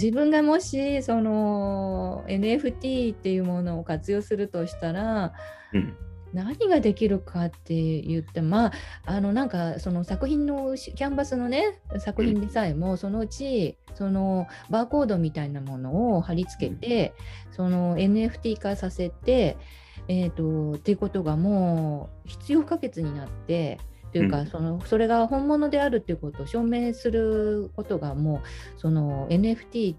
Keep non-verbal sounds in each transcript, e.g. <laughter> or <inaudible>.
自分がもしその NFT っていうものを活用するとしたら、うん。何ができるかって言ってまああのなんかその作品のしキャンバスのね作品でさえもそのうちそのバーコードみたいなものを貼り付けて、その NFT 化させてえー、とっていうことがもう必要不可欠になってというか、うんそのそれが本物であるっていうことを証明することがもうその NFT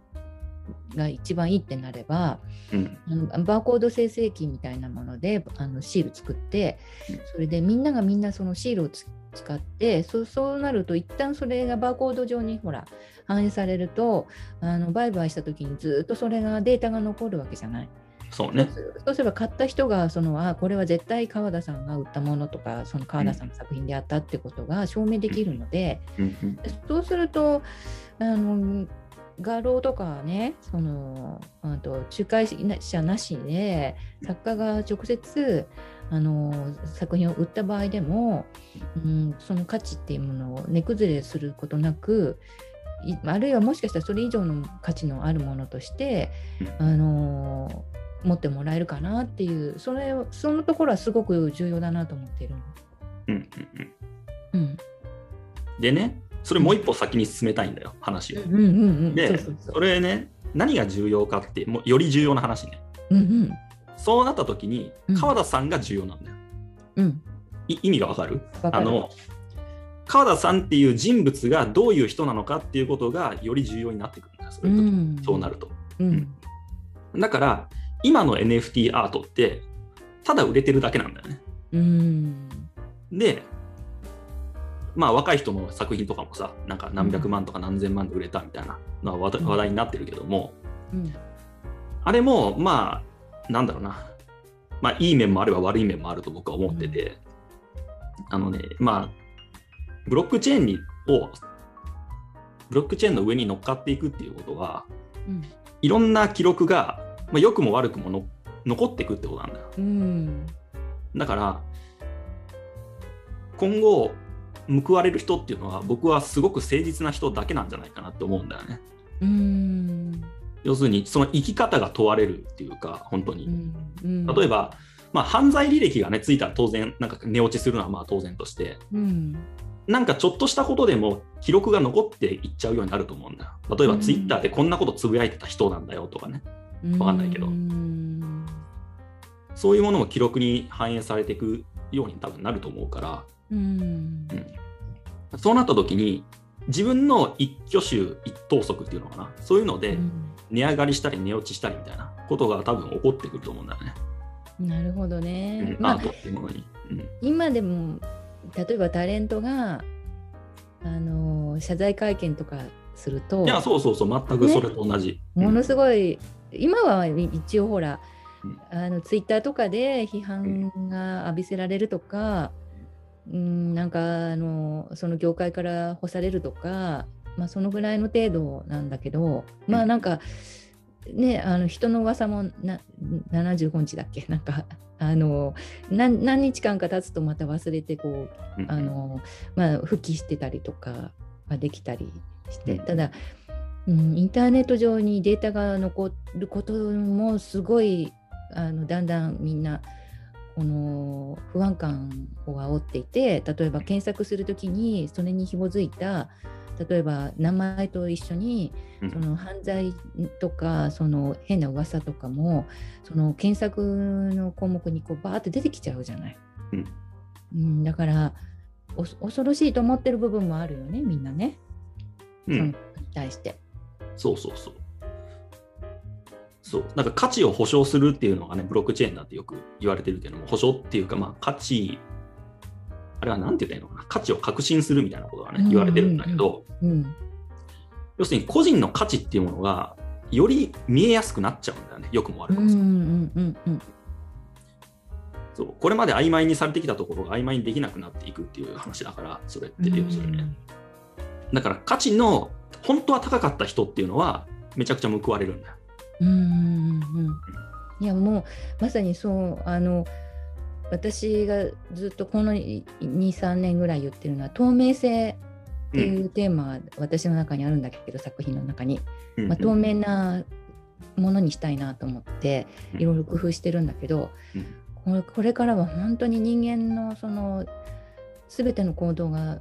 が一番いいってなればうん。あのバーコード生成器みたいなものであのシール作ってうん。それでみんながみんなそのシールをつ使ってそそうなると一旦それがバーコード上にほら反映されるとあの売買した時にずっとそれがデータが残るわけじゃない。そうね。そうすれば買った人がそのあこれは絶対川田さんが売ったものとかその川田さんの作品であったってことが証明できるので、うん。うん。でそうするとあの画廊とかねそのあと仲介者なしで作家が直接あの作品を売った場合でも、うん、その価値っていうものを値崩れすることなくいあるいはもしかしたらそれ以上の価値のあるものとして、あの持ってもらえるかなっていうそれをそのところはすごく重要だなと思っているの。うんうんうん。うん。でね、それもう一歩先に進めたいんだよ、話を。うん。うんうんでそれね、何が重要かって、もうより重要な話ね。うんうん。そうなった時にうん、川田さんが重要なんだよ。うん。い意味がわかる？わかる。あの川田さんっていう人物がどういう人なのかっていうことがより重要になってくるんだよ、そういう時、うん。そうなると。うん。だから、今の NFT アートって、ただ売れてるだけなんだよね。うん。で、まあ若い人の作品とかもさ、なんか何百万とか何千万で売れたみたいなのは話題になってるけども、うん。あれもまあ、なんだろうな、まあいい面もあれば悪い面もあると僕は思ってて、あのね、まあ、ブロックチェーンにを、ブロックチェーンの上に乗っかっていくっていうことは、うん。いろんな記録が、まあ、良くも悪くもの残っていくってことなんだよ。うんだから、今後、報われる人っていうのは、僕はすごく誠実な人だけなんじゃないかなって思うんだよね。うん要するに、その生き方が問われるっていうか、本当に。うん例えば、まあ、犯罪履歴がね、ついたら当然、なんか寝落ちするのはまあ当然として、うんなんかちょっとしたことでも記録が残っていっちゃうようになると思うんだよ。例えば、うんツイッターでこんなことつぶやいてた人なんだよとかね。わかんないけど。うん。そういうものも記録に反映されていくように多分なると思うから、うん。うん、そうなった時に、自分の一挙手一投足っていうのかな、そういうので値上がりしたり値落ちしたりみたいなことが多分起こってくると思うんだよね。なるほどうねん、まあアートっていうものに。うん。今でも例えばタレントがあの謝罪会見とかするといや、そうそうそう、全くそれと同じ。ものすごい、今は一応ほら、うん。あのツイッターとかで批判が浴びせられるとか、うん、なんかあのその業界から干されるとか、まあ、そのぐらいの程度なんだけど、まあなんかねあの人の噂もな75日だっけ？<laughs> なんかあの何何日間か経つとまた忘れてこううん。あの、まあ、復帰してたりとかができたりして、うん。ただ、うん、インターネット上にデータが残ることもすごいあのだんだんみんなこの不安感を煽っていて例えば検索するときにそれに紐づいた例えば名前と一緒にうんその犯罪とかその変な噂とかもその検索の項目にこうバーって出てきちゃうじゃない。うんうん、だからお恐ろしいと思ってる部分もあるよねみんなね、うんそのに対して。そうそうそう。そう。なんか価値を保証するっていうのがね、ブロックチェーンだってよく言われてるけども、保証っていうか、まあ価値、あれはなんて言ったらいいのかな、価値を確信するみたいなことがね、言われてるんだけど、うん要するに個人の価値っていうものが、より見えやすくなっちゃうんだよね、良くも悪うんうくも。んうんうんそうこれまで曖昧にされてきたところが曖昧にできなくなっていくっていう話だから、それって要するにね。だから価値の本当は高かった人っていうのは、めちゃくちゃ報われるんだよ。うんいやもうまさにそうあの私がずっとこの23年ぐらい言ってるのは透明性っていうテーマは私の中にあるんだけど、作品の中に、うんまあ、透明なものにしたいなと思ってうん。いろいろ工夫してるんだけど、うん。これこれからは本当に人間のその全ての行動が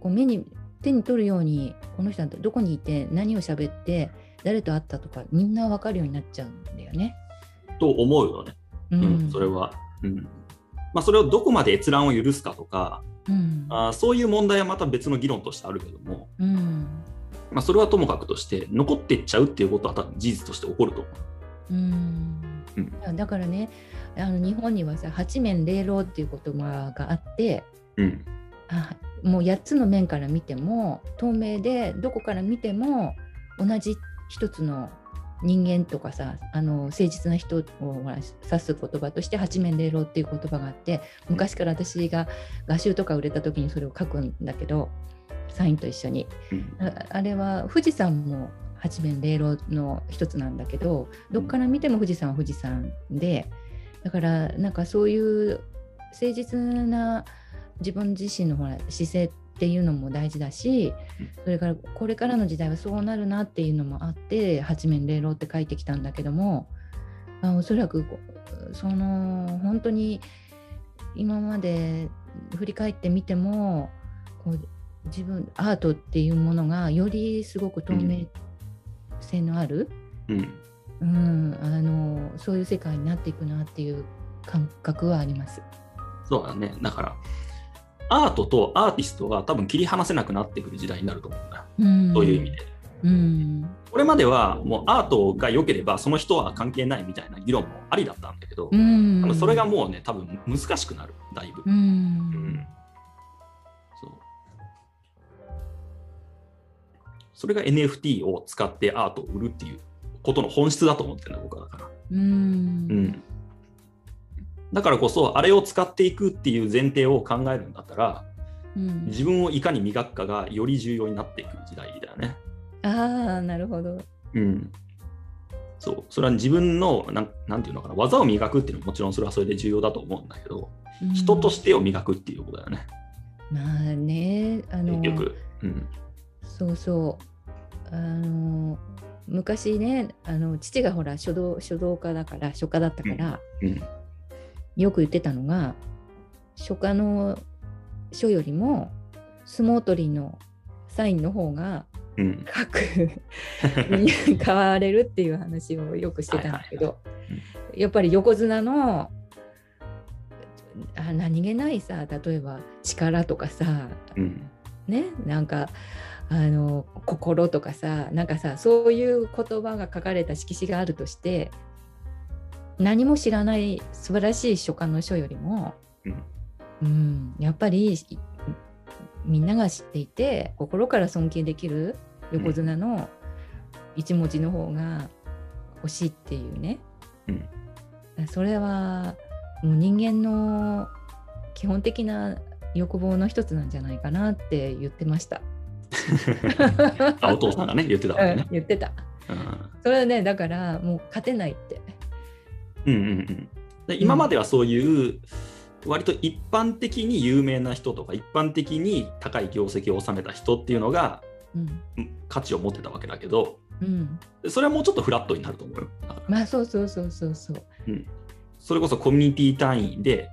こう目に手に取るようにこの人はどこにいて何を喋って誰と会ったとかみんな分かるようになっちゃうんだよね。と思うよね。ううん、それは。うんまあ、それをどこまで閲覧を許すかとかうんあーそういう問題はまた別の議論としてあるけども、うんまあ、それはともかくとして残っていっちゃうっていうことは多分事実として起こると思う。うんうんだからねあの日本にはさ八面玲瓏っていう言葉があってうんあもう8つの面から見ても透明でどこから見ても同じ一つの人間とかさあの誠実な人を指す言葉として八面玲瓏っていう言葉があって昔から私が画集とか売れた時にそれを書くんだけどサインと一緒に。うん。ああれは富士山も八面玲瓏の一つなんだけどどっから見ても富士山は富士山でだからなんかそういう誠実な自分自身のほら姿勢っていうのも大事だしうんそれからこれからの時代はそうなるなっていうのもあって八面玲瓏って書いてきたんだけどもあおそらくその本当に今まで振り返ってみてもこう自分アートっていうものがよりすごく透明性のある、うんうんあのそういう世界になっていくなっていう感覚はあります。そうだね。だから、アートとアーティストが多分切り離せなくなってくる時代になると思うんだ。うん、そういう意味で。うんこれまではもうアートが良ければその人は関係ないみたいな議論もありだったんだけど、うん多分それがもうね、多分難しくなる、だいぶ。ううんんそうそれが NFT を使ってアートを売るっていうことの本質だと思ってるんだ、僕はだから。うんうん、だからこそ、あれを使っていくっていう前提を考えるんだったら、うん自分をいかに磨くかがより重要になっていく時代だよね。ああなるほど。うん。そう。それは自分の、なんなんていうのかな、技を磨くっていうのももちろんそれはそれで重要だと思うんだけど、うん人としてを磨くっていうことだよね。まあねあの結局。うん。そうそうあの昔ねあの父がほら書道書道家だから書家だったから、うん。よく言ってたのが書家の書よりも相撲取りのサインの方がうん。書く <laughs> に変われるっていう話をよくしてたんだけどやっぱり横綱のあ何気ないさ例えば力とかさうん。ねなんかあの心とかさなんかさそういう言葉が書かれた色紙があるとして何も知らない素晴らしい書家の書よりも、うんうんやっぱりいみんなが知っていて心から尊敬できる横綱の一文字の方が欲しいっていうね、それはもう人間の基本的な欲望の一つなんじゃないかなって言ってました。<laughs> あ、お父さんがね、言ってたね。うん言ってた。うんそれはねだからもう勝てないって。うんうんうん。で今まではそういう割と一般的に有名な人とか一般的に高い業績を収めた人っていうのがうん。うん価値を持ってたわけだけどうん、それはもうちょっとフラットになると思うまあそうそうそうそうそう。それこそコミュニティ単位で、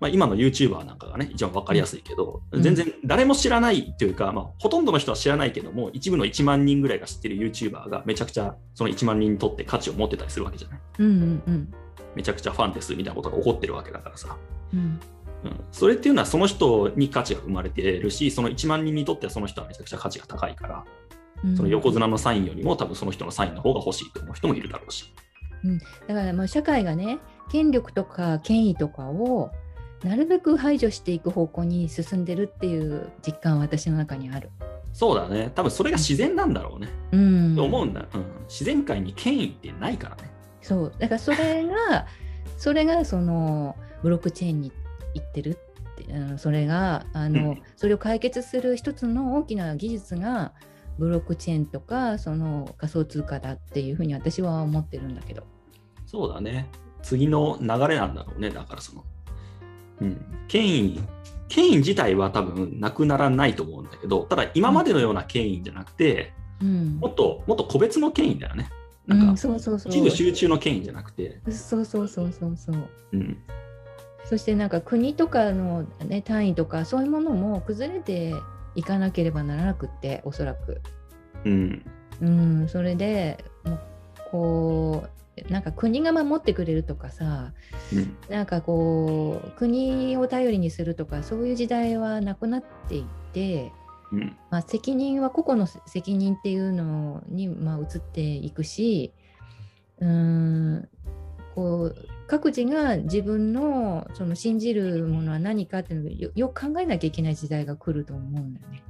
まあ、今の YouTuber なんかがね一番分かりやすいけど、うん。全然誰も知らないというか、まあ、ほとんどの人は知らないけども一部の1万人ぐらいが知ってる YouTuber がめちゃくちゃその1万人にとって価値を持ってたりするわけじゃない。うんうんうんめちゃくちゃファンですみたいなことが起こってるわけだからさ。うん。うん、それっていうのはその人に価値が生まれてるしその1万人にとってはその人はめちゃくちゃ価値が高いから、うん。その横綱のサインよりも多分その人のサインの方が欲しいと思う人もいるだろうし。だからまあ社会がね権力とか権威とかをなるべく排除していく方向に進んでるっていう実感は私の中にある。そうだね。多分それが自然なんだろうね、うん、と思うんだ、うん。自然界に権威ってないからね。そうだからそれが <laughs> それがそのブロックチェーンに行ってるってそれがあの、うんそれを解決する一つの大きな技術がブロックチェーンとかその仮想通貨だっていうふうに私は思ってるんだけど。そうだね。次の流れなんだろうね。だからその、うん、権威権威自体は多分なくならないと思うんだけど、ただ今までのような権威じゃなくて、うんもっともっと個別の権威だよね。うんなんか、そうそうそう。一部集中の権威じゃなくて、そうそうそうそうそう。うん、そしてなんか国とかの、ね、単位とかそういうものも崩れていかなければならなくっておそらく。うん、うん、それでもうこうなんか国が守ってくれるとかさうん、なんかこう国を頼りにするとかそういう時代はなくなっていって、うん、まあ、責任は個々の責任っていうのに、まあ、移っていくしうんこう各自が自分のその信じるものは何かっていうのをよよく考えなきゃいけない時代が来ると思うんだよね。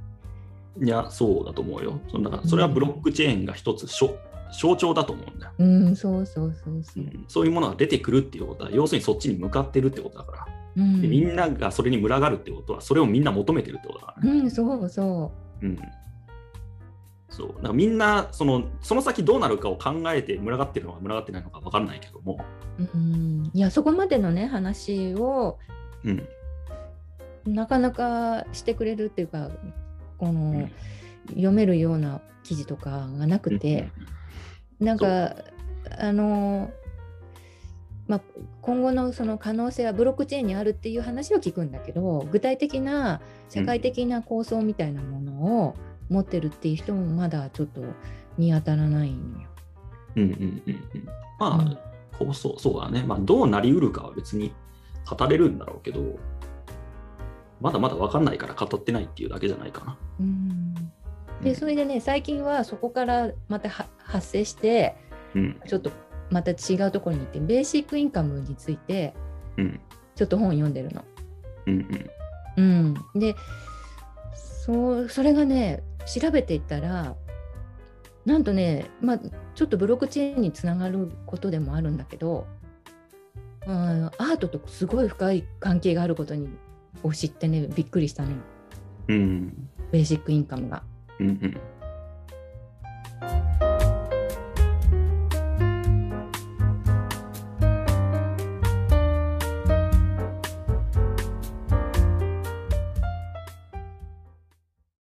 いや、そうだと思うよ。そのだからそれはブロックチェーンが一つ象象徴だと思うんだよ、うん、そうそうそうそうう。ん。そういうものが出てくるっていうことは、要するにそっちに向かってるってことだから。うんでみんながそれに群がるってことは、それをみんな求めてるってことだからね。うん、そうそうん。そう。だからみんなその、その先どうなるかを考えて群がってるのか群がってないのか分からないけども、う。うん、いや、そこまでのね、話をうん。なかなかしてくれるっていうか、この、うん読めるような記事とかがなくて、なんか、あの、まあ、今後のその可能性はブロックチェーンにあるっていう話は聞くんだけど具体的な社会的な構想みたいなものを持ってるっていう人もまだちょっと見当たらないのよ。うんうんうんうん。まあ、構想、そうだね。まあ、どうなりうるかは別に語れるんだろうけど、まだまだ分かんないから語ってないっていうだけじゃないかな。うんでそれでね最近はそこからまたは発生してうん、ちょっとまた違うところに行ってベーシックインカムについてうん、ちょっと本読んでるの。うん、うん。うん、でそそれがね調べていったらなんとね、まあ、ちょっとブロックチェーンにつながることでもあるんだけど、うん、アートとすごい深い関係があることにを知ってねびっくりしたねうん、ベーシックインカムが。うん、うん。